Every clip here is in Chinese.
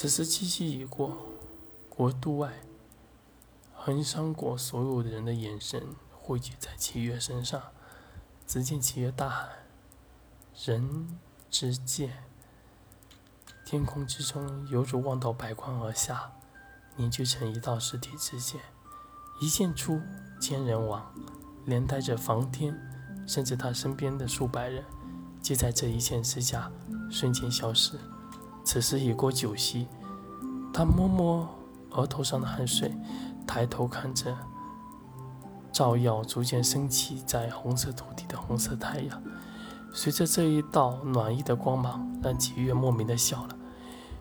此时七夕已过，国都外，恒山国所有的人的眼神汇聚在齐月身上。只见齐月大喊：“人之剑！”天空之中，犹如望到百光而下，凝聚成一道实体之剑，一剑出，千人亡，连带着房天，甚至他身边的数百人，皆在这一剑之下瞬间消失。此时已过九夕，他摸摸额头上的汗水，抬头看着照耀逐渐升起在红色土地的红色太阳。随着这一道暖意的光芒，让吉月莫名的笑了。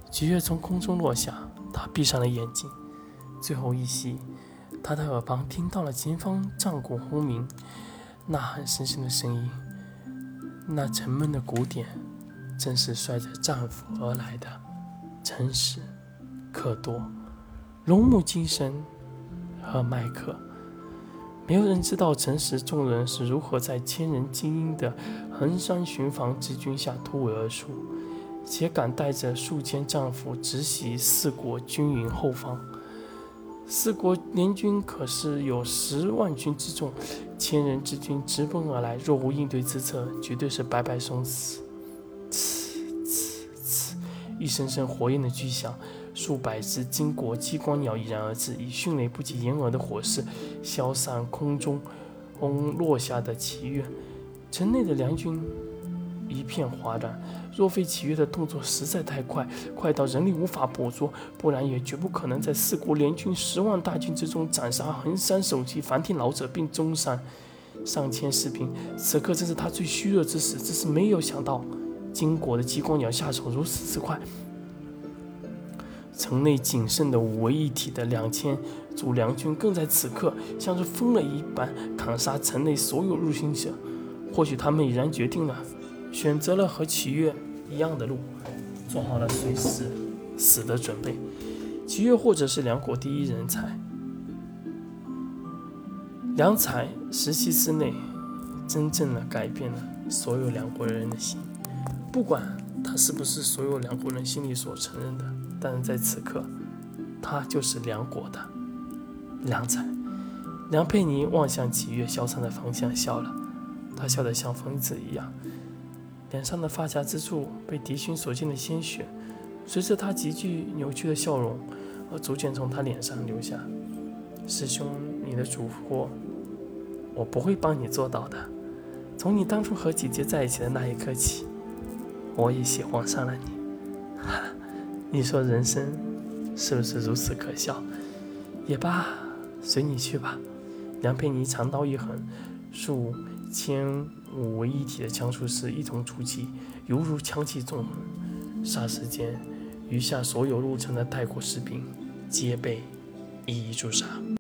吉月从空中落下，他闭上了眼睛。最后一息，他的耳旁听到了前方战鼓轰鸣，呐喊声声的声音。那沉闷的鼓点，正是率着战斧而来的陈实、克多、龙木精神和麦克。没有人知道陈实众人是如何在千人精英的横山巡防之军下突围而出。且敢带着数千战俘直袭四国军营后方，四国联军可是有十万军之众，千人之军直奔而来，若无应对之策，绝对是白白送死。一声声火焰的巨响，数百只金国激光鸟已然而至，以迅雷不及掩耳的火势消散空中轰落下的祈愿，城内的梁军一片哗然。若非启月的动作实在太快，快到人力无法捕捉，不然也绝不可能在四国联军十万大军之中斩杀横山首级梵天老者，并中山上千士兵。此刻正是他最虚弱之时，只是没有想到金国的激光鸟下手如此之快。城内仅剩的五位一体的两千组梁军，更在此刻像是疯了一般砍杀城内所有入侵者。或许他们已然决定了，选择了和齐月。一样的路，做好了随时死的准备。齐越或者是两国第一人才，良才十七之内，真正的改变了所有两国人的心。不管他是不是所有梁国人心里所承认的，但是在此刻，他就是梁国的梁才。梁佩妮望向齐越消散的方向，笑了，他笑得像疯子一样。脸上的发夹之处被敌军所见的鲜血，随着他极具扭曲的笑容而逐渐从他脸上流下。师兄，你的嘱咐我不会帮你做到的。从你当初和姐姐在一起的那一刻起，我也喜欢上了你。哈，你说人生是不是如此可笑？也罢，随你去吧。梁佩妮长刀一横，数千。五为一体的枪术师一同出击，犹如枪气纵横。霎时间，余下所有入城的泰国士兵皆被一一诛杀。